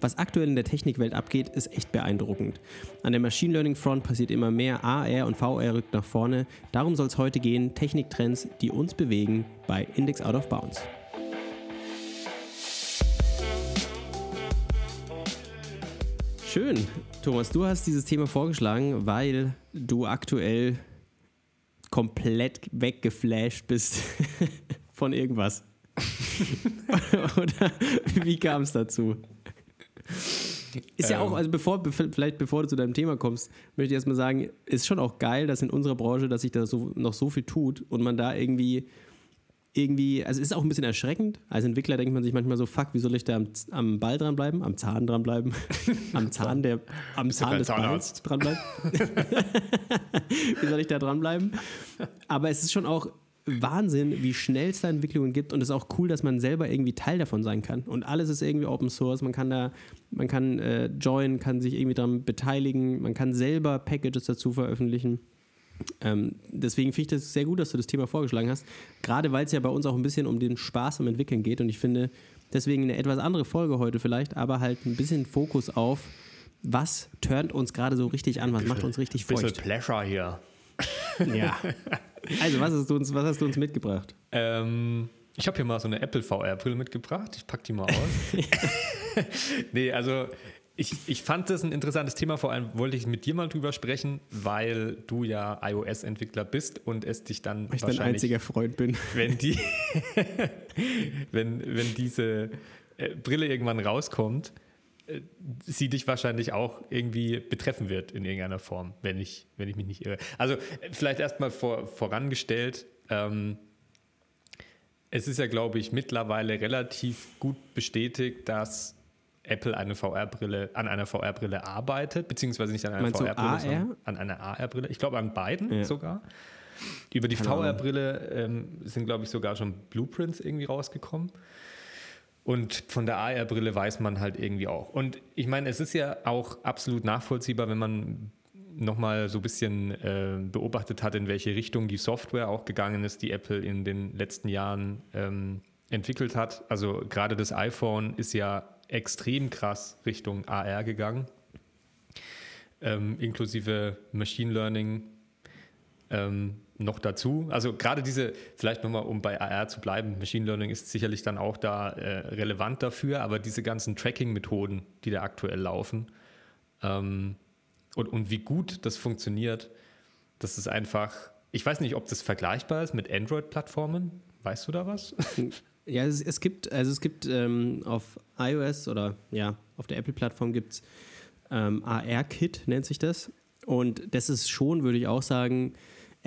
Was aktuell in der Technikwelt abgeht, ist echt beeindruckend. An der Machine Learning Front passiert immer mehr, AR und VR rückt nach vorne. Darum soll es heute gehen, Techniktrends, die uns bewegen bei Index Out of Bounds. Schön. Thomas, du hast dieses Thema vorgeschlagen, weil du aktuell komplett weggeflasht bist von irgendwas. Oder wie kam es dazu? Ist ja auch, ähm. also bevor, vielleicht bevor du zu deinem Thema kommst, möchte ich erstmal sagen, ist schon auch geil, dass in unserer Branche, dass sich da so, noch so viel tut und man da irgendwie irgendwie, also es ist auch ein bisschen erschreckend. Als Entwickler denkt man sich manchmal so, fuck, wie soll ich da am, am Ball dranbleiben, am Zahn dranbleiben, am Zahn der, am Zahn des Balls dranbleiben. wie soll ich da dranbleiben? Aber es ist schon auch Wahnsinn, wie schnell es da Entwicklungen gibt und es ist auch cool, dass man selber irgendwie Teil davon sein kann. Und alles ist irgendwie Open Source, man kann da, man kann äh, join, kann sich irgendwie daran beteiligen, man kann selber Packages dazu veröffentlichen. Ähm, deswegen finde ich das sehr gut, dass du das Thema vorgeschlagen hast. Gerade weil es ja bei uns auch ein bisschen um den Spaß am Entwickeln geht. Und ich finde, deswegen eine etwas andere Folge heute vielleicht, aber halt ein bisschen Fokus auf, was turnt uns gerade so richtig an, was macht uns richtig feucht. Bisschen Pleasure hier. Ja. Also, was hast du uns, was hast du uns mitgebracht? Ähm, ich habe hier mal so eine Apple VR-Brille mitgebracht. Ich packe die mal aus. nee, also ich, ich fand das ein interessantes Thema, vor allem wollte ich mit dir mal drüber sprechen, weil du ja iOS-Entwickler bist und es dich dann weil ich dein einziger Freund bin. Wenn die, wenn, wenn diese äh, Brille irgendwann rauskommt, sie dich wahrscheinlich auch irgendwie betreffen wird in irgendeiner Form, wenn ich, wenn ich mich nicht irre. Also äh, vielleicht erstmal vor, vorangestellt, ähm, es ist ja, glaube ich, mittlerweile relativ gut bestätigt, dass Apple eine VR-Brille, an einer VR-Brille arbeitet, beziehungsweise nicht an einer VR-Brille, sondern an einer AR-Brille. Ich glaube an beiden ja. sogar. Über die VR-Brille ähm, sind, glaube ich, sogar schon Blueprints irgendwie rausgekommen. Und von der AR-Brille weiß man halt irgendwie auch. Und ich meine, es ist ja auch absolut nachvollziehbar, wenn man nochmal so ein bisschen äh, beobachtet hat, in welche Richtung die Software auch gegangen ist, die Apple in den letzten Jahren ähm, entwickelt hat. Also gerade das iPhone ist ja extrem krass Richtung AR gegangen, ähm, inklusive Machine Learning ähm, noch dazu. Also gerade diese, vielleicht nochmal, um bei AR zu bleiben, Machine Learning ist sicherlich dann auch da äh, relevant dafür, aber diese ganzen Tracking-Methoden, die da aktuell laufen ähm, und, und wie gut das funktioniert, das ist einfach, ich weiß nicht, ob das vergleichbar ist mit Android-Plattformen. Weißt du da was? Ja, es, es gibt, also es gibt ähm, auf iOS oder ja, auf der Apple-Plattform gibt es ähm, AR-Kit, nennt sich das. Und das ist schon, würde ich auch sagen,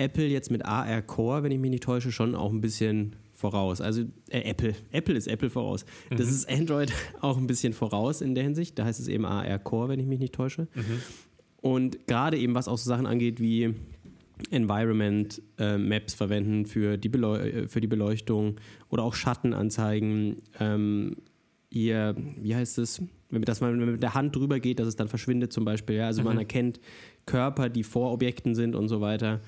Apple jetzt mit AR Core, wenn ich mich nicht täusche, schon auch ein bisschen voraus. Also äh, Apple, Apple ist Apple voraus. Mhm. Das ist Android auch ein bisschen voraus in der Hinsicht. Da heißt es eben AR Core, wenn ich mich nicht täusche. Mhm. Und gerade eben was auch so Sachen angeht wie Environment äh, Maps verwenden für die, äh, für die Beleuchtung oder auch Schattenanzeigen. Ähm, ihr, wie heißt es? Wenn, dass man mit der Hand drüber geht, dass es dann verschwindet zum Beispiel. Ja? Also mhm. man erkennt Körper, die vor Objekten sind und so weiter.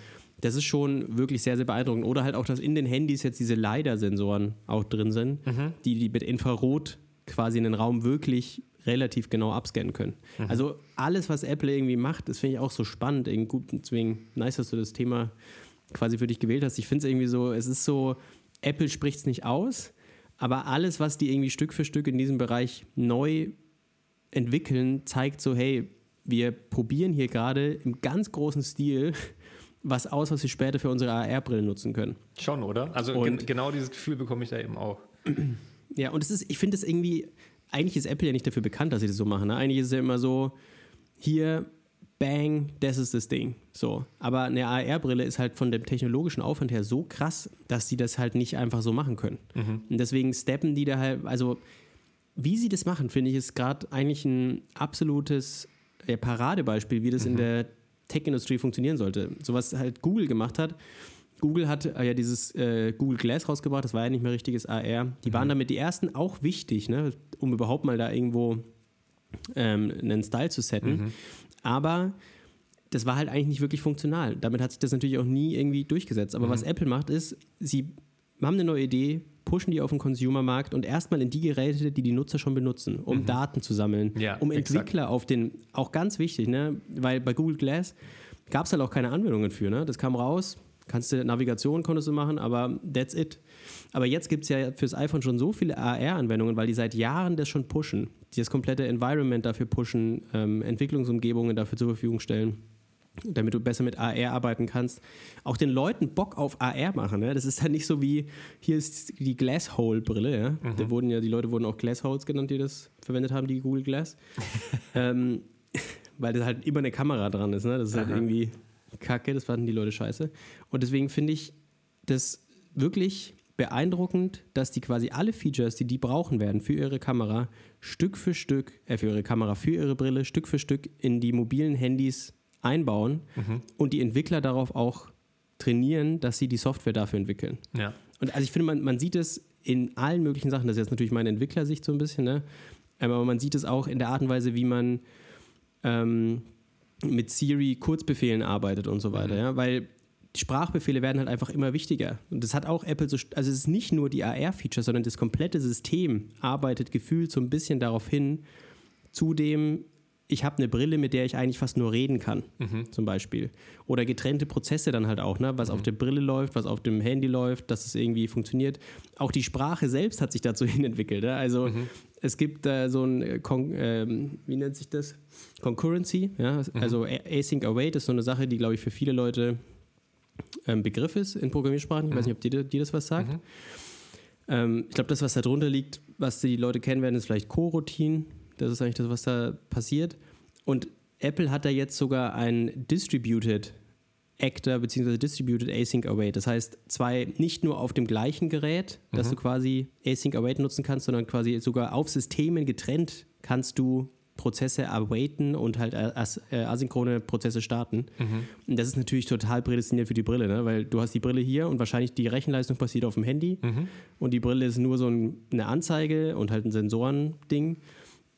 Das ist schon wirklich sehr, sehr beeindruckend. Oder halt auch, dass in den Handys jetzt diese LiDAR-Sensoren auch drin sind, mhm. die, die mit Infrarot quasi in den Raum wirklich relativ genau abscannen können. Mhm. Also alles, was Apple irgendwie macht, das finde ich auch so spannend. Gut, deswegen nice, dass du das Thema quasi für dich gewählt hast. Ich finde es irgendwie so, es ist so, Apple spricht es nicht aus, aber alles, was die irgendwie Stück für Stück in diesem Bereich neu entwickeln, zeigt so, hey, wir probieren hier gerade im ganz großen Stil was aus, was wir später für unsere AR-Brillen nutzen können. Schon, oder? Also gen genau dieses Gefühl bekomme ich da eben auch. Ja, und es ist, ich finde es irgendwie, eigentlich ist Apple ja nicht dafür bekannt, dass sie das so machen. Ne? Eigentlich ist es ja immer so, hier, bang, das ist das Ding. So. Aber eine AR-Brille ist halt von dem technologischen Aufwand her so krass, dass sie das halt nicht einfach so machen können. Mhm. Und deswegen steppen die da halt, also wie sie das machen, finde ich, ist gerade eigentlich ein absolutes ja, Paradebeispiel, wie das mhm. in der Tech-Industrie funktionieren sollte. So was halt Google gemacht hat. Google hat äh, ja dieses äh, Google Glass rausgebracht, das war ja nicht mehr richtiges AR. Die mhm. waren damit die ersten auch wichtig, ne, um überhaupt mal da irgendwo ähm, einen Style zu setten. Mhm. Aber das war halt eigentlich nicht wirklich funktional. Damit hat sich das natürlich auch nie irgendwie durchgesetzt. Aber mhm. was Apple macht, ist, sie haben eine neue Idee, pushen die auf den Consumermarkt und erstmal in die Geräte, die die Nutzer schon benutzen, um mhm. Daten zu sammeln, ja, um Entwickler exakt. auf den, auch ganz wichtig, ne? weil bei Google Glass gab es halt auch keine Anwendungen für. Ne? Das kam raus, kannst du Navigation konntest du machen, aber that's it. Aber jetzt gibt es ja fürs iPhone schon so viele AR-Anwendungen, weil die seit Jahren das schon pushen, die das komplette Environment dafür pushen, ähm, Entwicklungsumgebungen dafür zur Verfügung stellen damit du besser mit AR arbeiten kannst, auch den Leuten Bock auf AR machen. Ne? Das ist ja nicht so wie, hier ist die Glasshole-Brille. Ja? Mhm. Da wurden ja, die Leute wurden auch Glassholes genannt, die das verwendet haben, die Google Glass. ähm, weil da halt immer eine Kamera dran ist. Ne? Das ist halt Aha. halt irgendwie kacke, das fanden die Leute scheiße. Und deswegen finde ich das wirklich beeindruckend, dass die quasi alle Features, die die brauchen werden für ihre Kamera, Stück für Stück, äh, für ihre Kamera, für ihre Brille, Stück für Stück in die mobilen Handys einbauen mhm. und die Entwickler darauf auch trainieren, dass sie die Software dafür entwickeln. Ja. Und also ich finde, man, man sieht es in allen möglichen Sachen. Das ist jetzt natürlich meine Entwicklersicht so ein bisschen, ne? aber man sieht es auch in der Art und Weise, wie man ähm, mit Siri Kurzbefehlen arbeitet und so weiter, mhm. ja, weil die Sprachbefehle werden halt einfach immer wichtiger. Und das hat auch Apple so, also es ist nicht nur die AR-Feature, sondern das komplette System arbeitet gefühlt so ein bisschen darauf hin, zu dem ich habe eine Brille, mit der ich eigentlich fast nur reden kann, mhm. zum Beispiel. Oder getrennte Prozesse dann halt auch, ne? was mhm. auf der Brille läuft, was auf dem Handy läuft, dass es irgendwie funktioniert. Auch die Sprache selbst hat sich dazu hin entwickelt. Ne? Also mhm. es gibt äh, so ein, äh, ähm, wie nennt sich das? Concurrency, ja? Mhm. also Async Await ist so eine Sache, die, glaube ich, für viele Leute ähm, Begriff ist in Programmiersprachen. Ich weiß mhm. nicht, ob dir, dir das was sagt. Mhm. Ähm, ich glaube, das, was da drunter liegt, was die Leute kennen werden, ist vielleicht Coroutine das ist eigentlich das, was da passiert. Und Apple hat da jetzt sogar ein Distributed Actor bzw. Distributed Async Await. Das heißt, zwei nicht nur auf dem gleichen Gerät, mhm. dass du quasi Async Await nutzen kannst, sondern quasi sogar auf Systemen getrennt kannst du Prozesse awaiten und halt as äh, asynchrone Prozesse starten. Mhm. Und das ist natürlich total prädestiniert für die Brille, ne? weil du hast die Brille hier und wahrscheinlich die Rechenleistung passiert auf dem Handy mhm. und die Brille ist nur so ein, eine Anzeige und halt ein Sensorending.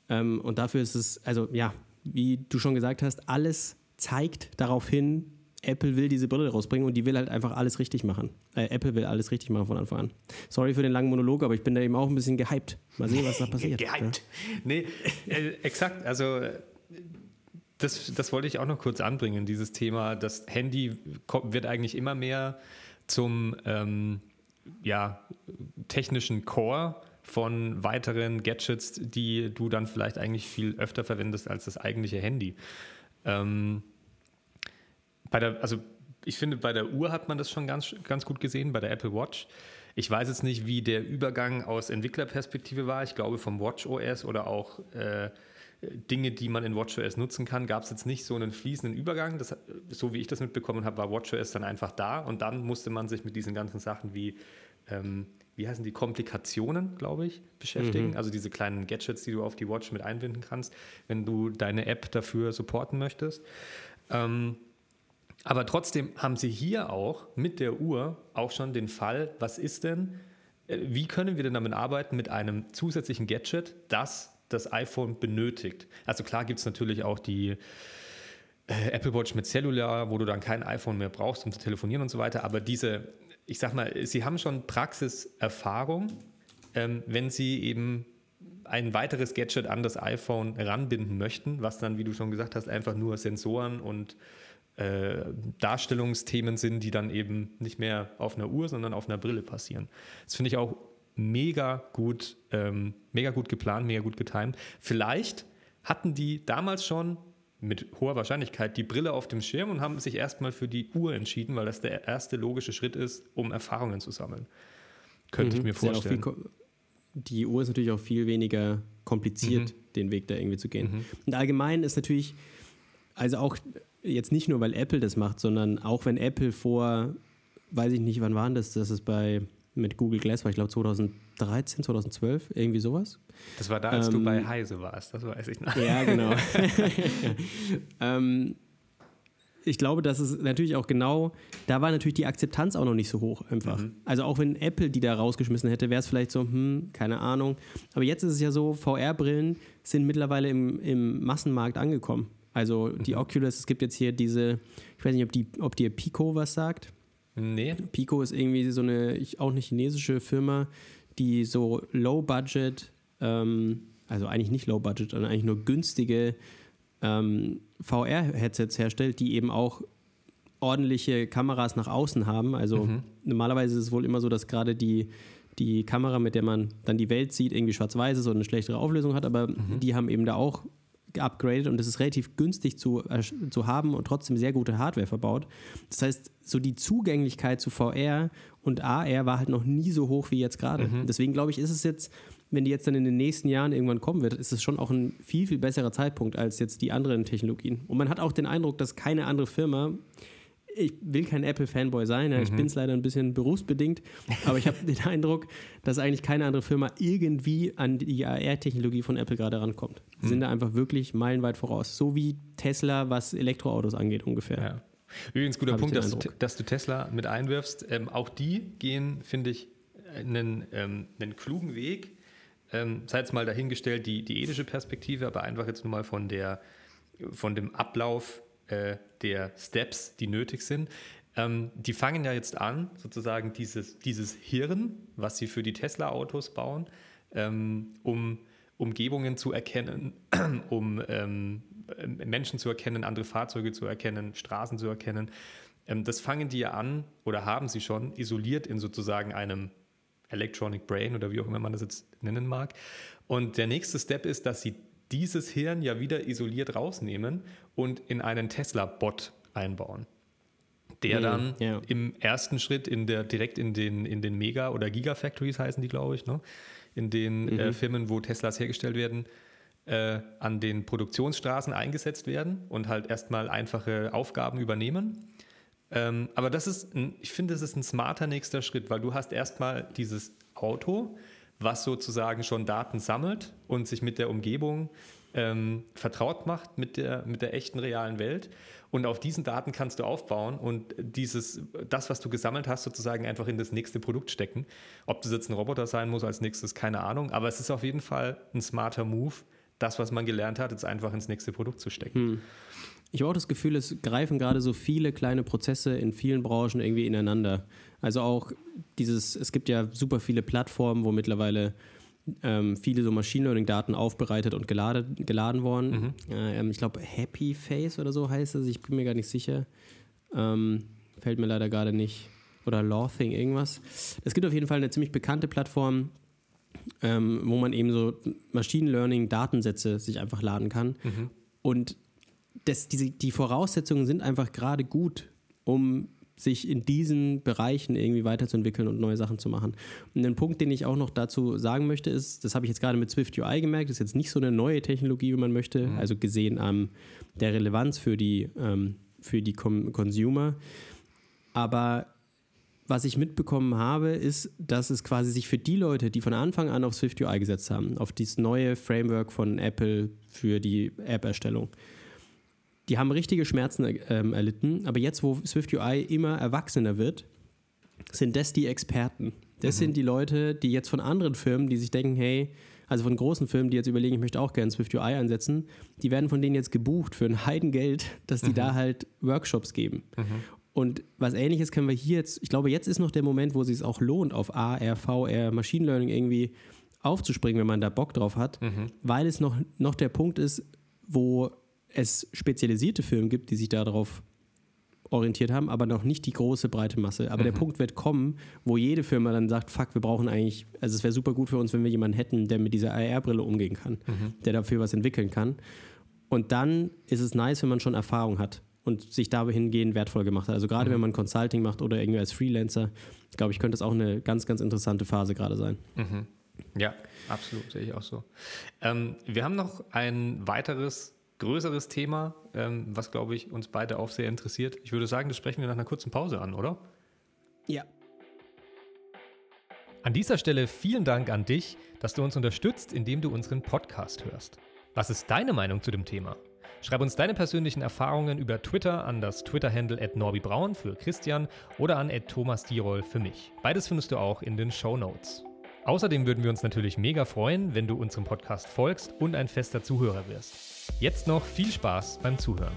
Ähm, und dafür ist es, also ja, wie du schon gesagt hast, alles zeigt darauf hin, Apple will diese Brille rausbringen und die will halt einfach alles richtig machen. Äh, Apple will alles richtig machen von Anfang an. Sorry für den langen Monolog, aber ich bin da eben auch ein bisschen gehypt. Mal sehen, was da passiert. gehypt. Ja. Nee, äh, exakt. Also das, das wollte ich auch noch kurz anbringen, dieses Thema. Das Handy wird eigentlich immer mehr zum ähm, ja, technischen Core von weiteren Gadgets, die du dann vielleicht eigentlich viel öfter verwendest als das eigentliche Handy. Ähm, bei der, also ich finde, bei der Uhr hat man das schon ganz, ganz gut gesehen, bei der Apple Watch. Ich weiß jetzt nicht, wie der Übergang aus Entwicklerperspektive war. Ich glaube, vom Watch OS oder auch äh, Dinge, die man in WatchOS nutzen kann, gab es jetzt nicht so einen fließenden Übergang. Das, so wie ich das mitbekommen habe, war WatchOS dann einfach da und dann musste man sich mit diesen ganzen Sachen wie ähm, wie heißen die, Komplikationen, glaube ich, beschäftigen. Mhm. Also diese kleinen Gadgets, die du auf die Watch mit einbinden kannst, wenn du deine App dafür supporten möchtest. Ähm, aber trotzdem haben sie hier auch mit der Uhr auch schon den Fall, was ist denn, äh, wie können wir denn damit arbeiten mit einem zusätzlichen Gadget, das das iPhone benötigt? Also klar gibt es natürlich auch die äh, Apple Watch mit Cellular, wo du dann kein iPhone mehr brauchst, um zu telefonieren und so weiter. Aber diese ich sag mal, Sie haben schon Praxiserfahrung, ähm, wenn Sie eben ein weiteres Gadget an das iPhone ranbinden möchten, was dann, wie du schon gesagt hast, einfach nur Sensoren und äh, Darstellungsthemen sind, die dann eben nicht mehr auf einer Uhr, sondern auf einer Brille passieren. Das finde ich auch mega gut, ähm, mega gut geplant, mega gut getimt. Vielleicht hatten die damals schon mit hoher Wahrscheinlichkeit die Brille auf dem Schirm und haben sich erstmal für die Uhr entschieden, weil das der erste logische Schritt ist, um Erfahrungen zu sammeln. Könnte mhm, ich mir vorstellen. Ja die Uhr ist natürlich auch viel weniger kompliziert, mhm. den Weg da irgendwie zu gehen. Mhm. Und allgemein ist natürlich, also auch jetzt nicht nur, weil Apple das macht, sondern auch wenn Apple vor, weiß ich nicht, wann war das, dass es bei mit Google Glass war, ich glaube 2013, 2012, irgendwie sowas. Das war da, als ähm, du bei Heise warst, das weiß ich noch. Ja, genau. ähm, ich glaube, dass es natürlich auch genau, da war natürlich die Akzeptanz auch noch nicht so hoch einfach. Mhm. Also auch wenn Apple die da rausgeschmissen hätte, wäre es vielleicht so, hm, keine Ahnung. Aber jetzt ist es ja so, VR-Brillen sind mittlerweile im, im Massenmarkt angekommen. Also die mhm. Oculus, es gibt jetzt hier diese, ich weiß nicht, ob die, ob dir Pico was sagt. Nee. Pico ist irgendwie so eine, auch eine chinesische Firma, die so Low-Budget, ähm, also eigentlich nicht Low-Budget, sondern eigentlich nur günstige ähm, VR-Headsets herstellt, die eben auch ordentliche Kameras nach außen haben. Also mhm. normalerweise ist es wohl immer so, dass gerade die, die Kamera, mit der man dann die Welt sieht, irgendwie schwarz-weiß ist und eine schlechtere Auflösung hat, aber mhm. die haben eben da auch geupgradet und es ist relativ günstig zu, äh, zu haben und trotzdem sehr gute Hardware verbaut. Das heißt, so die Zugänglichkeit zu VR und AR war halt noch nie so hoch wie jetzt gerade. Mhm. Deswegen glaube ich, ist es jetzt, wenn die jetzt dann in den nächsten Jahren irgendwann kommen wird, ist es schon auch ein viel, viel besserer Zeitpunkt als jetzt die anderen Technologien. Und man hat auch den Eindruck, dass keine andere Firma ich will kein Apple-Fanboy sein, ja, ich mhm. bin es leider ein bisschen berufsbedingt, aber ich habe den Eindruck, dass eigentlich keine andere Firma irgendwie an die AR-Technologie von Apple gerade rankommt. Die mhm. sind da einfach wirklich meilenweit voraus. So wie Tesla, was Elektroautos angeht, ungefähr. Ja. Übrigens, guter Punkt, dass, dass, du Tesla mit einwirfst. Ähm, auch die gehen, finde ich, einen, ähm, einen klugen Weg. Ähm, sei jetzt mal dahingestellt, die, die ethische Perspektive, aber einfach jetzt nur mal von, der, von dem Ablauf äh, der Steps, die nötig sind. Ähm, die fangen ja jetzt an, sozusagen dieses, dieses Hirn, was sie für die Tesla-Autos bauen, ähm, um Umgebungen zu erkennen, um ähm, Menschen zu erkennen, andere Fahrzeuge zu erkennen, Straßen zu erkennen. Ähm, das fangen die ja an oder haben sie schon isoliert in sozusagen einem Electronic Brain oder wie auch immer man das jetzt nennen mag. Und der nächste Step ist, dass sie dieses Hirn ja wieder isoliert rausnehmen und in einen Tesla-Bot einbauen. Der mhm, dann ja. im ersten Schritt in der, direkt in den, in den Mega- oder Gigafactories heißen die, glaube ich, ne? in den äh, mhm. äh, Firmen, wo Teslas hergestellt werden, äh, an den Produktionsstraßen eingesetzt werden und halt erstmal einfache Aufgaben übernehmen. Ähm, aber das ist, ein, ich finde, das ist ein smarter nächster Schritt, weil du hast erstmal dieses Auto, was sozusagen schon Daten sammelt und sich mit der Umgebung ähm, vertraut macht, mit der, mit der echten realen Welt. Und auf diesen Daten kannst du aufbauen und dieses, das, was du gesammelt hast, sozusagen einfach in das nächste Produkt stecken. Ob das jetzt ein Roboter sein muss als nächstes, keine Ahnung. Aber es ist auf jeden Fall ein smarter Move, das, was man gelernt hat, jetzt einfach ins nächste Produkt zu stecken. Hm. Ich habe auch das Gefühl, es greifen gerade so viele kleine Prozesse in vielen Branchen irgendwie ineinander. Also auch dieses, es gibt ja super viele Plattformen, wo mittlerweile ähm, viele so Machine Learning-Daten aufbereitet und geladen, geladen worden. Mhm. Ähm, ich glaube, Happy Face oder so heißt es, ich bin mir gar nicht sicher. Ähm, fällt mir leider gerade nicht. Oder Lawthing, irgendwas. Es gibt auf jeden Fall eine ziemlich bekannte Plattform, ähm, wo man eben so Machine Learning-Datensätze sich einfach laden kann. Mhm. Und das, diese, die Voraussetzungen sind einfach gerade gut, um sich in diesen Bereichen irgendwie weiterzuentwickeln und neue Sachen zu machen. Und ein Punkt, den ich auch noch dazu sagen möchte, ist, das habe ich jetzt gerade mit Swift UI gemerkt, ist jetzt nicht so eine neue Technologie, wie man möchte, mhm. also gesehen an der Relevanz für die, ähm, für die Com Consumer. Aber was ich mitbekommen habe, ist, dass es quasi sich für die Leute, die von Anfang an auf Swift UI gesetzt haben, auf dieses neue Framework von Apple für die App-Erstellung, die haben richtige Schmerzen ähm, erlitten, aber jetzt, wo SwiftUI immer erwachsener wird, sind das die Experten. Das mhm. sind die Leute, die jetzt von anderen Firmen, die sich denken, hey, also von großen Firmen, die jetzt überlegen, ich möchte auch gerne SwiftUI einsetzen, die werden von denen jetzt gebucht für ein Heidengeld, dass die mhm. da halt Workshops geben. Mhm. Und was ähnliches können wir hier jetzt, ich glaube, jetzt ist noch der Moment, wo es sich auch lohnt, auf AR, VR, Machine Learning irgendwie aufzuspringen, wenn man da Bock drauf hat, mhm. weil es noch, noch der Punkt ist, wo es spezialisierte Filme gibt, die sich darauf orientiert haben, aber noch nicht die große breite Masse. Aber mhm. der Punkt wird kommen, wo jede Firma dann sagt, fuck, wir brauchen eigentlich, also es wäre super gut für uns, wenn wir jemanden hätten, der mit dieser AR-Brille umgehen kann, mhm. der dafür was entwickeln kann. Und dann ist es nice, wenn man schon Erfahrung hat und sich dahingehend wertvoll gemacht hat. Also gerade mhm. wenn man Consulting macht oder irgendwie als Freelancer, glaube ich, könnte das auch eine ganz, ganz interessante Phase gerade sein. Mhm. Ja, absolut, sehe ich auch so. Ähm, wir haben noch ein weiteres größeres Thema, ähm, was, glaube ich, uns beide auch sehr interessiert. Ich würde sagen, das sprechen wir nach einer kurzen Pause an, oder? Ja. An dieser Stelle vielen Dank an dich, dass du uns unterstützt, indem du unseren Podcast hörst. Was ist deine Meinung zu dem Thema? Schreib uns deine persönlichen Erfahrungen über Twitter an das Twitter-Handle at norbibraun für Christian oder an at Thomas Dierol für mich. Beides findest du auch in den Show Notes. Außerdem würden wir uns natürlich mega freuen, wenn du unserem Podcast folgst und ein fester Zuhörer wirst. Jetzt noch viel Spaß beim Zuhören.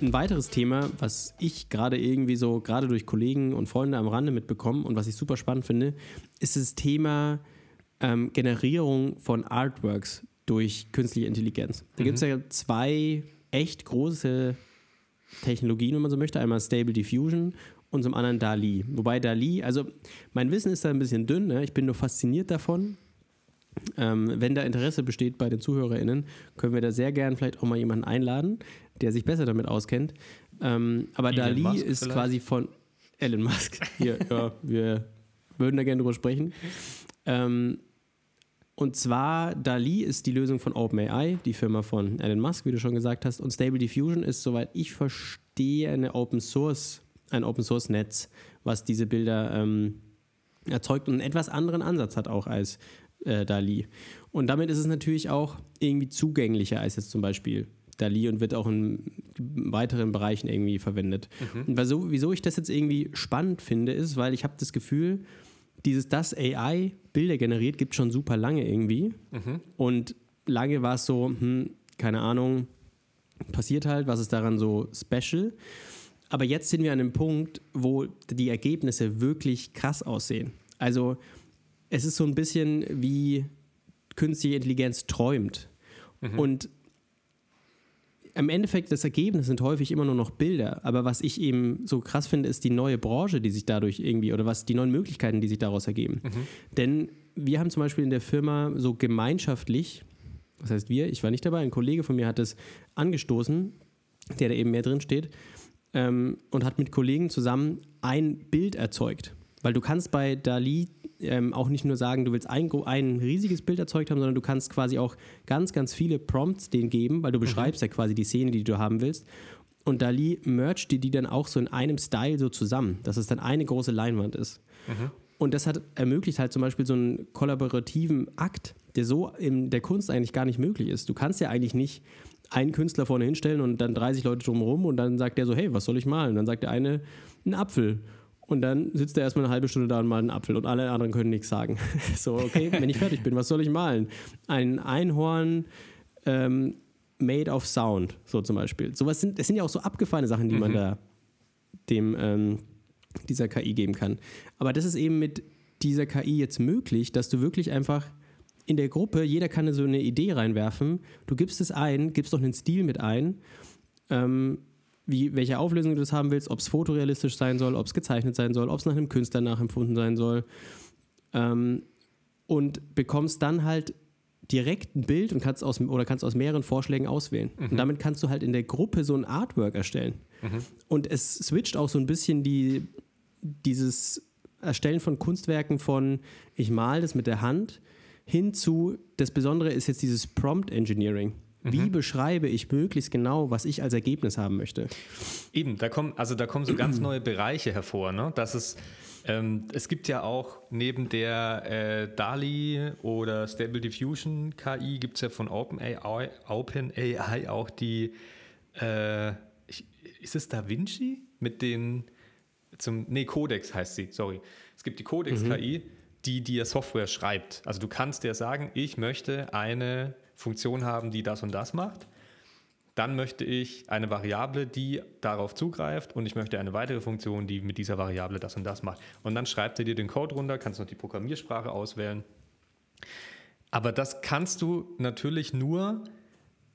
ein weiteres Thema, was ich gerade irgendwie so, gerade durch Kollegen und Freunde am Rande mitbekomme und was ich super spannend finde, ist das Thema ähm, Generierung von Artworks durch künstliche Intelligenz. Da mhm. gibt es ja zwei echt große Technologien, wenn man so möchte. Einmal Stable Diffusion und zum anderen DALI. Wobei DALI, also mein Wissen ist da ein bisschen dünn, ne? ich bin nur fasziniert davon. Ähm, wenn da Interesse besteht bei den ZuhörerInnen, können wir da sehr gern vielleicht auch mal jemanden einladen, der sich besser damit auskennt. Ähm, aber Elon DALI Musk ist vielleicht? quasi von Elon Musk. Hier, ja, wir würden da gerne drüber sprechen. Ähm, und zwar, DALI ist die Lösung von OpenAI, die Firma von Elon Musk, wie du schon gesagt hast. Und Stable Diffusion ist, soweit ich verstehe, eine Open Source, ein Open Source Netz, was diese Bilder ähm, erzeugt und einen etwas anderen Ansatz hat auch als äh, DALI. Und damit ist es natürlich auch irgendwie zugänglicher als jetzt zum Beispiel DALI und wird auch in weiteren Bereichen irgendwie verwendet. Mhm. Und wieso, wieso ich das jetzt irgendwie spannend finde, ist, weil ich habe das Gefühl, dieses, dass AI Bilder generiert, gibt schon super lange irgendwie. Mhm. Und lange war es so, hm, keine Ahnung, passiert halt, was ist daran so special? Aber jetzt sind wir an einem Punkt, wo die Ergebnisse wirklich krass aussehen. Also es ist so ein bisschen wie künstliche Intelligenz träumt. Mhm. Und im Endeffekt, das Ergebnis sind häufig immer nur noch Bilder. Aber was ich eben so krass finde, ist die neue Branche, die sich dadurch irgendwie, oder was die neuen Möglichkeiten, die sich daraus ergeben. Mhm. Denn wir haben zum Beispiel in der Firma so gemeinschaftlich, das heißt wir, ich war nicht dabei, ein Kollege von mir hat es angestoßen, der da eben mehr drin steht, ähm, und hat mit Kollegen zusammen ein Bild erzeugt. Weil du kannst bei Dali ähm, auch nicht nur sagen, du willst ein, ein riesiges Bild erzeugt haben, sondern du kannst quasi auch ganz, ganz viele Prompts denen geben, weil du mhm. beschreibst mhm. ja quasi die Szene, die du haben willst. Und Dali mercht dir die dann auch so in einem Style so zusammen, dass es dann eine große Leinwand ist. Mhm. Und das hat ermöglicht halt zum Beispiel so einen kollaborativen Akt, der so in der Kunst eigentlich gar nicht möglich ist. Du kannst ja eigentlich nicht einen Künstler vorne hinstellen und dann 30 Leute drumherum und dann sagt der so, hey, was soll ich malen? Und dann sagt der eine, ein Apfel. Und dann sitzt er erstmal eine halbe Stunde da und malt einen Apfel und alle anderen können nichts sagen. so, okay, wenn ich fertig bin, was soll ich malen? Ein Einhorn ähm, made of sound, so zum Beispiel. Sowas sind, das sind ja auch so abgefahrene Sachen, die mhm. man da dem ähm, dieser KI geben kann. Aber das ist eben mit dieser KI jetzt möglich, dass du wirklich einfach in der Gruppe, jeder kann so eine Idee reinwerfen, du gibst es ein, gibst doch einen Stil mit ein ähm, wie, welche Auflösung du das haben willst, ob es fotorealistisch sein soll, ob es gezeichnet sein soll, ob es nach einem Künstler nachempfunden sein soll. Ähm, und bekommst dann halt direkt ein Bild und kannst aus, oder kannst aus mehreren Vorschlägen auswählen. Mhm. Und damit kannst du halt in der Gruppe so ein Artwork erstellen. Mhm. Und es switcht auch so ein bisschen die, dieses Erstellen von Kunstwerken von ich male das mit der Hand hin zu, das Besondere ist jetzt dieses Prompt Engineering. Wie mhm. beschreibe ich möglichst genau, was ich als Ergebnis haben möchte? Eben, da kommen, also da kommen so ganz neue Bereiche hervor. Ne? Das ist, ähm, es gibt ja auch neben der äh, DALI oder Stable Diffusion KI gibt es ja von OpenAI Open auch die, äh, ist es Da Vinci mit den, zum, nee, Codex heißt sie, sorry. Es gibt die Codex KI, mhm. die dir Software schreibt. Also du kannst dir sagen, ich möchte eine Funktion haben, die das und das macht. Dann möchte ich eine Variable, die darauf zugreift und ich möchte eine weitere Funktion, die mit dieser Variable das und das macht. Und dann schreibt er dir den Code runter, kannst noch die Programmiersprache auswählen. Aber das kannst du natürlich nur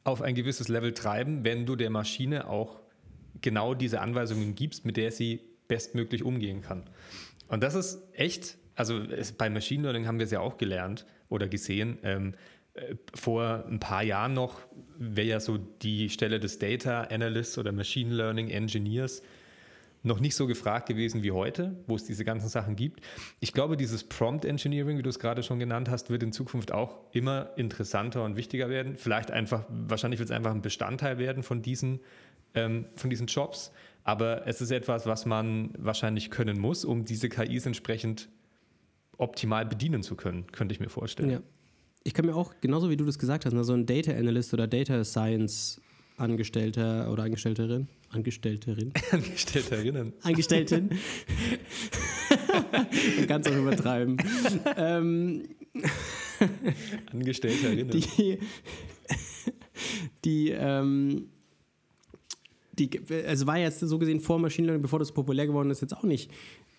auf ein gewisses Level treiben, wenn du der Maschine auch genau diese Anweisungen gibst, mit der sie bestmöglich umgehen kann. Und das ist echt, also es, bei Machine Learning haben wir es ja auch gelernt oder gesehen. Ähm, äh, vor ein paar Jahren noch wäre ja so die Stelle des Data Analysts oder Machine Learning Engineers noch nicht so gefragt gewesen wie heute, wo es diese ganzen Sachen gibt. Ich glaube, dieses Prompt Engineering, wie du es gerade schon genannt hast, wird in Zukunft auch immer interessanter und wichtiger werden. Vielleicht einfach, wahrscheinlich wird es einfach ein Bestandteil werden von diesen, ähm, von diesen Jobs. Aber es ist etwas, was man wahrscheinlich können muss, um diese KIs entsprechend optimal bedienen zu können, könnte ich mir vorstellen. Ja ich kann mir auch, genauso wie du das gesagt hast, ne, so ein Data Analyst oder Data Science Angestellter oder Angestellterin, Angestellterin, Angestellterinnen, Angestellten, es auch übertreiben, ähm, Angestellterinnen, die, die, ähm, die, also war jetzt so gesehen vor Machine Learning, bevor das populär geworden ist, jetzt auch nicht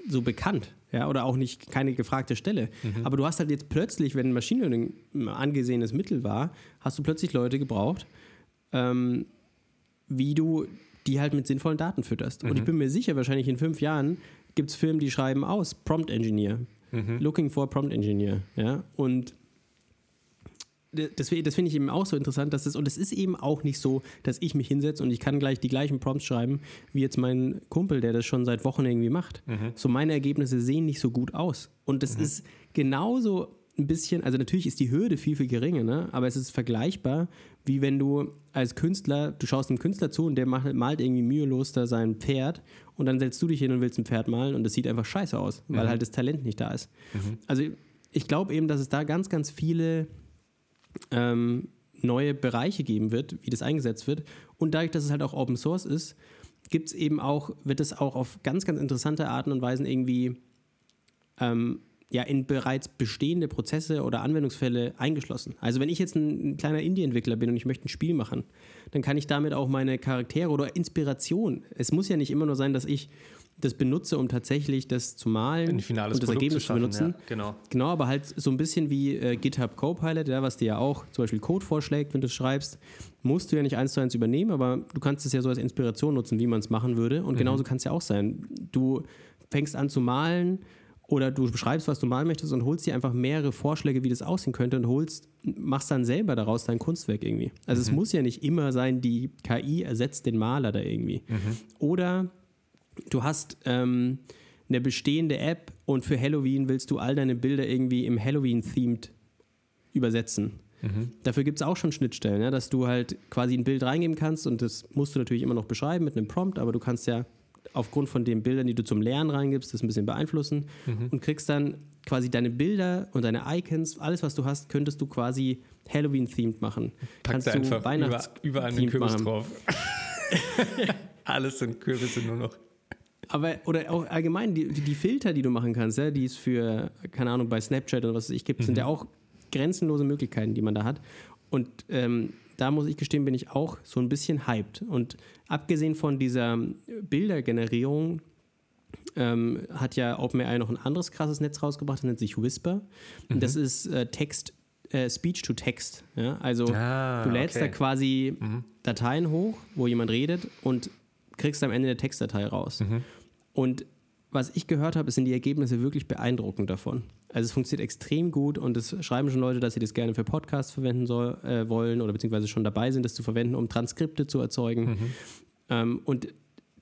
so bekannt, ja, oder auch nicht keine gefragte Stelle. Mhm. Aber du hast halt jetzt plötzlich, wenn Machine Learning ein angesehenes Mittel war, hast du plötzlich Leute gebraucht, ähm, wie du die halt mit sinnvollen Daten fütterst. Mhm. Und ich mhm. bin mir sicher, wahrscheinlich in fünf Jahren gibt es Filme, die schreiben aus Prompt Engineer, mhm. Looking for Prompt Engineer, ja, und das, das finde ich eben auch so interessant, dass es, und es ist eben auch nicht so, dass ich mich hinsetze und ich kann gleich die gleichen Prompts schreiben, wie jetzt mein Kumpel, der das schon seit Wochen irgendwie macht. Mhm. So meine Ergebnisse sehen nicht so gut aus. Und das mhm. ist genauso ein bisschen, also natürlich ist die Hürde viel, viel geringer, ne? aber es ist vergleichbar, wie wenn du als Künstler, du schaust einem Künstler zu und der macht, malt irgendwie mühelos da sein Pferd und dann setzt du dich hin und willst ein Pferd malen und das sieht einfach scheiße aus, weil mhm. halt das Talent nicht da ist. Mhm. Also ich glaube eben, dass es da ganz, ganz viele ähm, neue Bereiche geben wird, wie das eingesetzt wird. Und dadurch, dass es halt auch Open Source ist, gibt es eben auch, wird es auch auf ganz, ganz interessante Arten und Weisen irgendwie ähm, ja, in bereits bestehende Prozesse oder Anwendungsfälle eingeschlossen. Also wenn ich jetzt ein, ein kleiner Indie-Entwickler bin und ich möchte ein Spiel machen, dann kann ich damit auch meine Charaktere oder Inspiration, es muss ja nicht immer nur sein, dass ich das benutze, um tatsächlich das zu malen und das Produkt Ergebnis zu, schaffen, benutzen. Ja, genau. genau, aber halt so ein bisschen wie äh, GitHub Copilot, ja, was dir ja auch zum Beispiel Code vorschlägt, wenn du es schreibst, musst du ja nicht eins zu eins übernehmen, aber du kannst es ja so als Inspiration nutzen, wie man es machen würde. Und mhm. genauso kann es ja auch sein. Du fängst an zu malen oder du beschreibst, was du malen möchtest und holst dir einfach mehrere Vorschläge, wie das aussehen könnte und holst, machst dann selber daraus dein Kunstwerk irgendwie. Also mhm. es muss ja nicht immer sein, die KI ersetzt den Maler da irgendwie. Mhm. Oder du hast ähm, eine bestehende App und für Halloween willst du all deine Bilder irgendwie im Halloween-themed übersetzen. Mhm. Dafür gibt es auch schon Schnittstellen, ja, dass du halt quasi ein Bild reingeben kannst und das musst du natürlich immer noch beschreiben mit einem Prompt, aber du kannst ja aufgrund von den Bildern, die du zum Lernen reingibst, das ein bisschen beeinflussen mhm. und kriegst dann quasi deine Bilder und deine Icons, alles was du hast, könntest du quasi Halloween-themed machen. Pack kannst du einfach Weihnachts über, überall einen Kürbis machen. drauf. alles sind Kürbisse nur noch. Aber, oder auch allgemein, die, die, Filter, die du machen kannst, ja, die es für, keine Ahnung, bei Snapchat oder was es ich gibt, mhm. sind ja auch grenzenlose Möglichkeiten, die man da hat. Und ähm, da muss ich gestehen, bin ich auch so ein bisschen hyped. Und abgesehen von dieser Bildergenerierung ähm, hat ja OpenAI noch ein anderes krasses Netz rausgebracht, das nennt sich Whisper. Mhm. Das ist äh, Text, äh, Speech to Text. Ja? Also ah, du lädst okay. da quasi mhm. Dateien hoch, wo jemand redet und kriegst am Ende eine Textdatei raus. Mhm. Und was ich gehört habe, sind die Ergebnisse wirklich beeindruckend davon. Also es funktioniert extrem gut und es schreiben schon Leute, dass sie das gerne für Podcasts verwenden soll, äh, wollen oder beziehungsweise schon dabei sind, das zu verwenden, um Transkripte zu erzeugen. Mhm. Ähm, und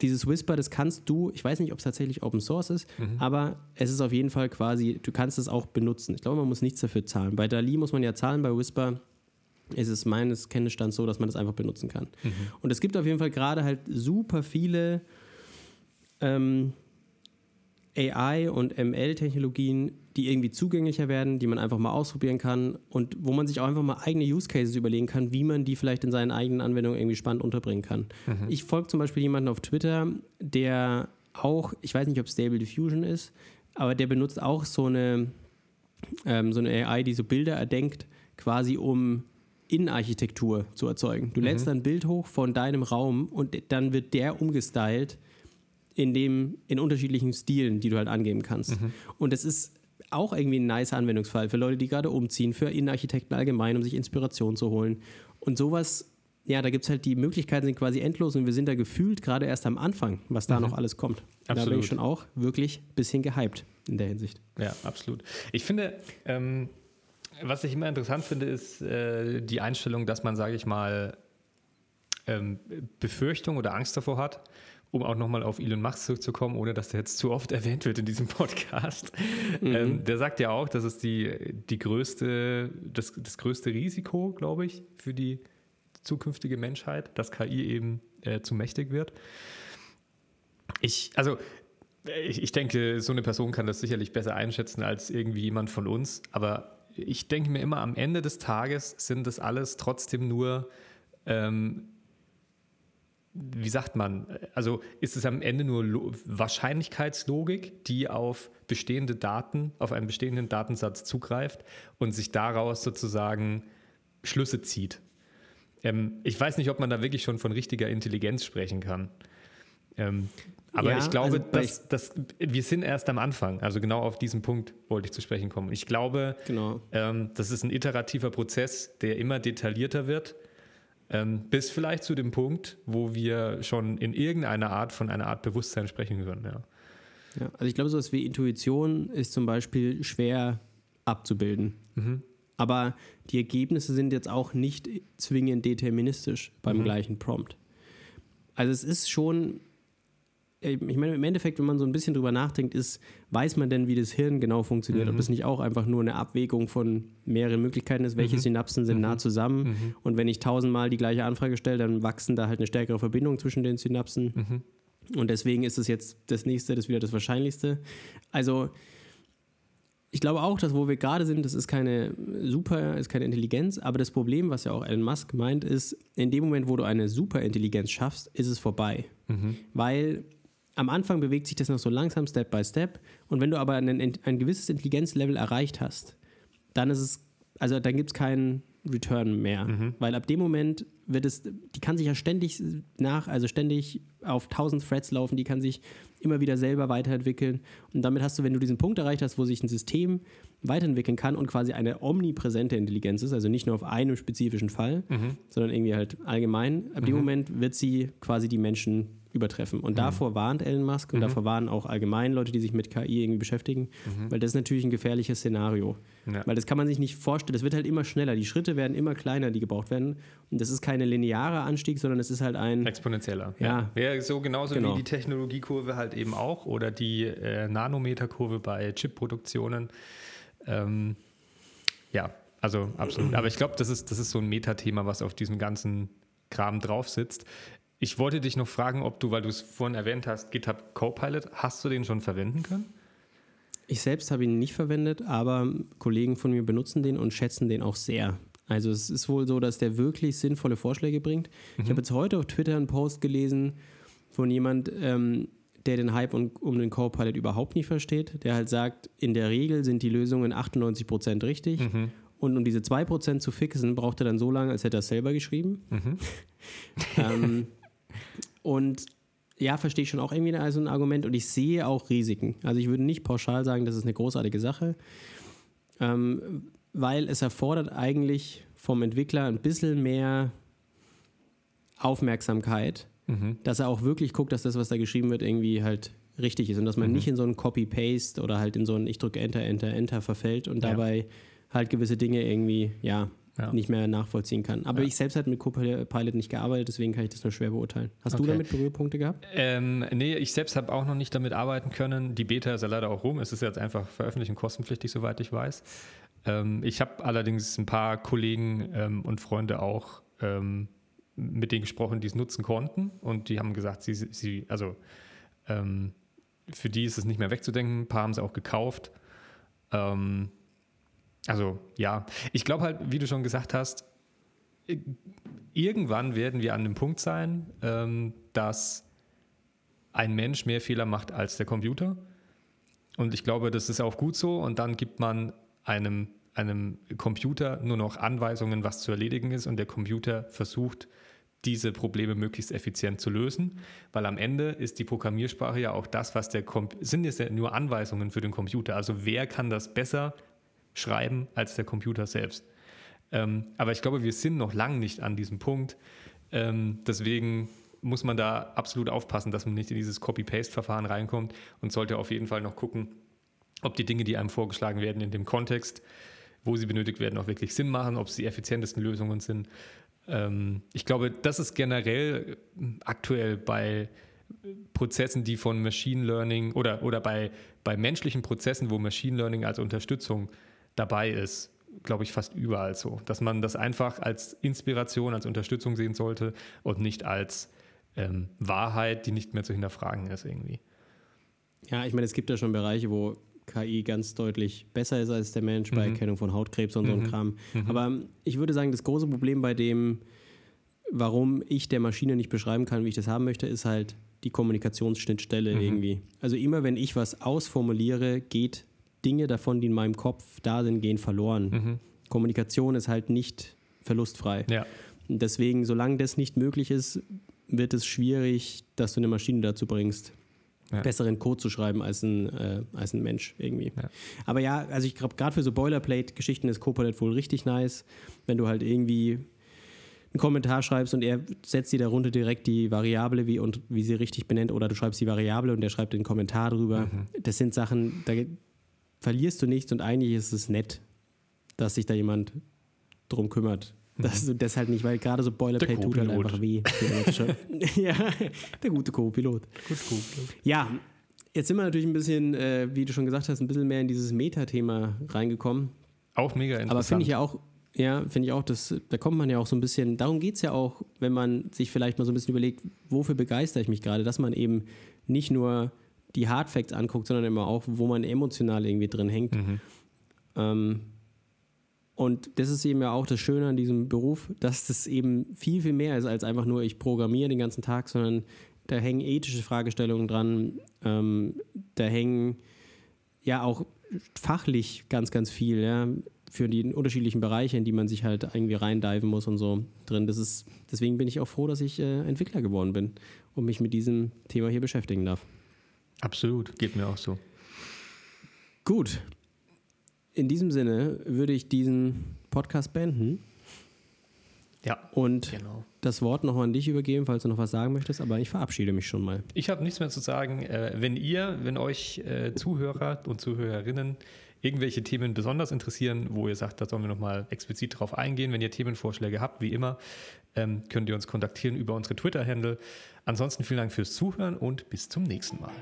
dieses Whisper, das kannst du, ich weiß nicht, ob es tatsächlich Open Source ist, mhm. aber es ist auf jeden Fall quasi, du kannst es auch benutzen. Ich glaube, man muss nichts dafür zahlen. Bei Dali muss man ja zahlen, bei Whisper ist es meines Kenntnisstands so, dass man das einfach benutzen kann. Mhm. Und es gibt auf jeden Fall gerade halt super viele ähm, AI- und ML-Technologien, die irgendwie zugänglicher werden, die man einfach mal ausprobieren kann und wo man sich auch einfach mal eigene Use Cases überlegen kann, wie man die vielleicht in seinen eigenen Anwendungen irgendwie spannend unterbringen kann. Mhm. Ich folge zum Beispiel jemanden auf Twitter, der auch, ich weiß nicht, ob Stable Diffusion ist, aber der benutzt auch so eine, ähm, so eine AI, die so Bilder erdenkt, quasi um Innenarchitektur zu erzeugen. Du mhm. lädst ein Bild hoch von deinem Raum und dann wird der umgestylt in dem, in unterschiedlichen Stilen, die du halt angeben kannst. Mhm. Und das ist auch irgendwie ein nice Anwendungsfall für Leute, die gerade umziehen, für Innenarchitekten allgemein, um sich Inspiration zu holen. Und sowas, ja, da gibt es halt die Möglichkeiten sind quasi endlos und wir sind da gefühlt gerade erst am Anfang, was da mhm. noch alles kommt. Absolut. Da bin ich schon auch wirklich ein bisschen gehypt in der Hinsicht. Ja, absolut. Ich finde, ähm, was ich immer interessant finde, ist äh, die Einstellung, dass man, sage ich mal, ähm, Befürchtung oder Angst davor hat, um auch nochmal auf Elon Musk zurückzukommen, ohne dass der jetzt zu oft erwähnt wird in diesem Podcast. Mhm. Ähm, der sagt ja auch, dass es die, die größte, das, das größte Risiko, glaube ich, für die zukünftige Menschheit, dass KI eben äh, zu mächtig wird. Ich, also ich, ich denke, so eine Person kann das sicherlich besser einschätzen als irgendwie jemand von uns, aber ich denke mir immer, am Ende des Tages sind das alles trotzdem nur, ähm, wie sagt man, also ist es am Ende nur Lo Wahrscheinlichkeitslogik, die auf bestehende Daten, auf einen bestehenden Datensatz zugreift und sich daraus sozusagen Schlüsse zieht. Ähm, ich weiß nicht, ob man da wirklich schon von richtiger Intelligenz sprechen kann. Ähm, aber ja, ich glaube, also dass, dass, wir sind erst am Anfang. Also genau auf diesen Punkt wollte ich zu sprechen kommen. Ich glaube, genau. ähm, das ist ein iterativer Prozess, der immer detaillierter wird, bis vielleicht zu dem Punkt, wo wir schon in irgendeiner Art von einer Art Bewusstsein sprechen können. Ja. Ja, also ich glaube, sowas wie Intuition ist zum Beispiel schwer abzubilden. Mhm. Aber die Ergebnisse sind jetzt auch nicht zwingend deterministisch beim mhm. gleichen Prompt. Also es ist schon ich meine, im Endeffekt, wenn man so ein bisschen drüber nachdenkt, ist, weiß man denn, wie das Hirn genau funktioniert? Mhm. Ob das nicht auch einfach nur eine Abwägung von mehreren Möglichkeiten ist, welche mhm. Synapsen sind mhm. nah zusammen? Mhm. Und wenn ich tausendmal die gleiche Anfrage stelle, dann wachsen da halt eine stärkere Verbindung zwischen den Synapsen. Mhm. Und deswegen ist es jetzt das nächste, das wieder das Wahrscheinlichste. Also, ich glaube auch, dass wo wir gerade sind, das ist keine super, ist keine Intelligenz, aber das Problem, was ja auch Elon Musk meint, ist, in dem Moment, wo du eine Superintelligenz schaffst, ist es vorbei. Mhm. Weil am Anfang bewegt sich das noch so langsam, Step by Step. Und wenn du aber ein, ein gewisses Intelligenzlevel erreicht hast, dann ist es, also dann gibt es keinen Return mehr. Mhm. Weil ab dem Moment wird es, die kann sich ja ständig nach, also ständig auf 1000 Threads laufen, die kann sich immer wieder selber weiterentwickeln. Und damit hast du, wenn du diesen Punkt erreicht hast, wo sich ein System weiterentwickeln kann und quasi eine omnipräsente Intelligenz ist, also nicht nur auf einem spezifischen Fall, mhm. sondern irgendwie halt allgemein, ab mhm. dem Moment wird sie quasi die Menschen übertreffen. Und mhm. davor warnt Elon Musk und mhm. davor warnen auch allgemein Leute, die sich mit KI irgendwie beschäftigen, mhm. weil das ist natürlich ein gefährliches Szenario. Ja. Weil das kann man sich nicht vorstellen. Das wird halt immer schneller. Die Schritte werden immer kleiner, die gebraucht werden. Und das ist kein linearer Anstieg, sondern es ist halt ein. Exponentieller. Ja. ja. ja so genauso genau. wie die Technologiekurve halt eben auch oder die äh, Nanometerkurve bei Chipproduktionen. Ähm, ja, also absolut. Aber ich glaube, das ist, das ist so ein Metathema, was auf diesem ganzen Kram drauf sitzt. Ich wollte dich noch fragen, ob du, weil du es vorhin erwähnt hast, GitHub Copilot, hast du den schon verwenden können? Ich selbst habe ihn nicht verwendet, aber Kollegen von mir benutzen den und schätzen den auch sehr. Also es ist wohl so, dass der wirklich sinnvolle Vorschläge bringt. Mhm. Ich habe jetzt heute auf Twitter einen Post gelesen von jemand, ähm, der den Hype um, um den Copilot überhaupt nicht versteht, der halt sagt, in der Regel sind die Lösungen 98% richtig mhm. und um diese 2% zu fixen, braucht er dann so lange, als hätte er es selber geschrieben. Mhm. ähm, und ja, verstehe ich schon auch irgendwie also ein Argument und ich sehe auch Risiken. Also ich würde nicht pauschal sagen, das ist eine großartige Sache, ähm, weil es erfordert eigentlich vom Entwickler ein bisschen mehr Aufmerksamkeit, mhm. dass er auch wirklich guckt, dass das, was da geschrieben wird, irgendwie halt richtig ist und dass man mhm. nicht in so ein Copy-Paste oder halt in so ein Ich drücke Enter, Enter, Enter verfällt und dabei ja. halt gewisse Dinge irgendwie, ja, ja. nicht mehr nachvollziehen kann. Aber ja. ich selbst habe mit Copilot nicht gearbeitet, deswegen kann ich das nur schwer beurteilen. Hast okay. du damit Berührpunkte gehabt? Ähm, nee, ich selbst habe auch noch nicht damit arbeiten können. Die Beta ist ja leider auch rum. Es ist jetzt einfach veröffentlicht und kostenpflichtig, soweit ich weiß. Ähm, ich habe allerdings ein paar Kollegen ähm, und Freunde auch ähm, mit denen gesprochen, die es nutzen konnten. Und die haben gesagt, sie, sie also ähm, für die ist es nicht mehr wegzudenken. Ein paar haben es auch gekauft. Ähm, also ja, ich glaube halt, wie du schon gesagt hast, irgendwann werden wir an dem Punkt sein, ähm, dass ein Mensch mehr Fehler macht als der Computer. Und ich glaube, das ist auch gut so. Und dann gibt man einem, einem Computer nur noch Anweisungen, was zu erledigen ist. Und der Computer versucht, diese Probleme möglichst effizient zu lösen, weil am Ende ist die Programmiersprache ja auch das, was der Com sind jetzt ja nur Anweisungen für den Computer. Also wer kann das besser schreiben als der Computer selbst. Ähm, aber ich glaube, wir sind noch lange nicht an diesem Punkt. Ähm, deswegen muss man da absolut aufpassen, dass man nicht in dieses Copy-Paste-Verfahren reinkommt und sollte auf jeden Fall noch gucken, ob die Dinge, die einem vorgeschlagen werden in dem Kontext, wo sie benötigt werden, auch wirklich Sinn machen, ob es die effizientesten Lösungen sind. Ähm, ich glaube, das ist generell aktuell bei Prozessen, die von Machine Learning oder, oder bei, bei menschlichen Prozessen, wo Machine Learning als Unterstützung dabei ist, glaube ich, fast überall so. Dass man das einfach als Inspiration, als Unterstützung sehen sollte und nicht als ähm, Wahrheit, die nicht mehr zu hinterfragen ist irgendwie. Ja, ich meine, es gibt ja schon Bereiche, wo KI ganz deutlich besser ist als der Mensch bei mhm. Erkennung von Hautkrebs und mhm. so ein mhm. Kram. Mhm. Aber ich würde sagen, das große Problem bei dem, warum ich der Maschine nicht beschreiben kann, wie ich das haben möchte, ist halt die Kommunikationsschnittstelle mhm. irgendwie. Also immer wenn ich was ausformuliere, geht Dinge davon, die in meinem Kopf da sind, gehen verloren. Mhm. Kommunikation ist halt nicht verlustfrei. Ja. Deswegen, solange das nicht möglich ist, wird es schwierig, dass du eine Maschine dazu bringst, Ja. besseren Code zu schreiben als ein, äh, als ein Mensch irgendwie. Ja. Aber ja, also ich glaube, gerade für so Boilerplate-Geschichten ist Copilot wohl richtig nice, wenn du halt irgendwie einen Kommentar schreibst und er setzt dir darunter direkt die Variable wie, und wie sie richtig benennt oder du schreibst die Variable und er schreibt den Kommentar drüber. Das sind Sachen, da verlierst du nichts und eigentlich ist es nett, dass sich da jemand drum kümmert. Dass du das halt nicht, weil gerade so Boilerplate tut halt einfach weh. ja, der gute Co-Pilot. Ja, jetzt sind wir natürlich ein bisschen, äh, wie du schon gesagt hast, ein bisschen mehr in dieses Meta-Thema reingekommen. Auch mega interessant. Aber finde ich ja auch, ja, finde ich auch, das, da kommt man ja auch so ein bisschen, darum geht es ja auch, wenn man sich vielleicht mal so ein bisschen überlegt, wofür begeistere ich mich gerade, dass man eben nicht nur die Hardfacts anguckt, sondern immer auch, wo man emotional irgendwie drin hängt. Mhm. Ähm, und das ist eben ja auch das Schöne an diesem Beruf, dass das eben viel, viel mehr ist als einfach nur, ich programmiere den ganzen Tag, sondern da hängen ethische Fragestellungen dran, ähm, da hängen ja auch fachlich ganz, ganz viel, ja, für die unterschiedlichen Bereiche, in die man sich halt irgendwie reindiven muss und so drin. Das ist, deswegen bin ich auch froh, dass ich äh, Entwickler geworden bin und mich mit diesem Thema hier beschäftigen darf. Absolut, geht mir auch so. Gut. In diesem Sinne würde ich diesen Podcast beenden Ja, und genau. das Wort noch an dich übergeben, falls du noch was sagen möchtest, aber ich verabschiede mich schon mal. Ich habe nichts mehr zu sagen. Äh, wenn ihr, wenn euch äh, Zuhörer und Zuhörerinnen irgendwelche Themen besonders interessieren, wo ihr sagt, da sollen wir nochmal explizit drauf eingehen, wenn ihr Themenvorschläge habt, wie immer, ähm, könnt ihr uns kontaktieren über unsere Twitter-Handle. Ansonsten vielen Dank fürs Zuhören und bis zum nächsten Mal.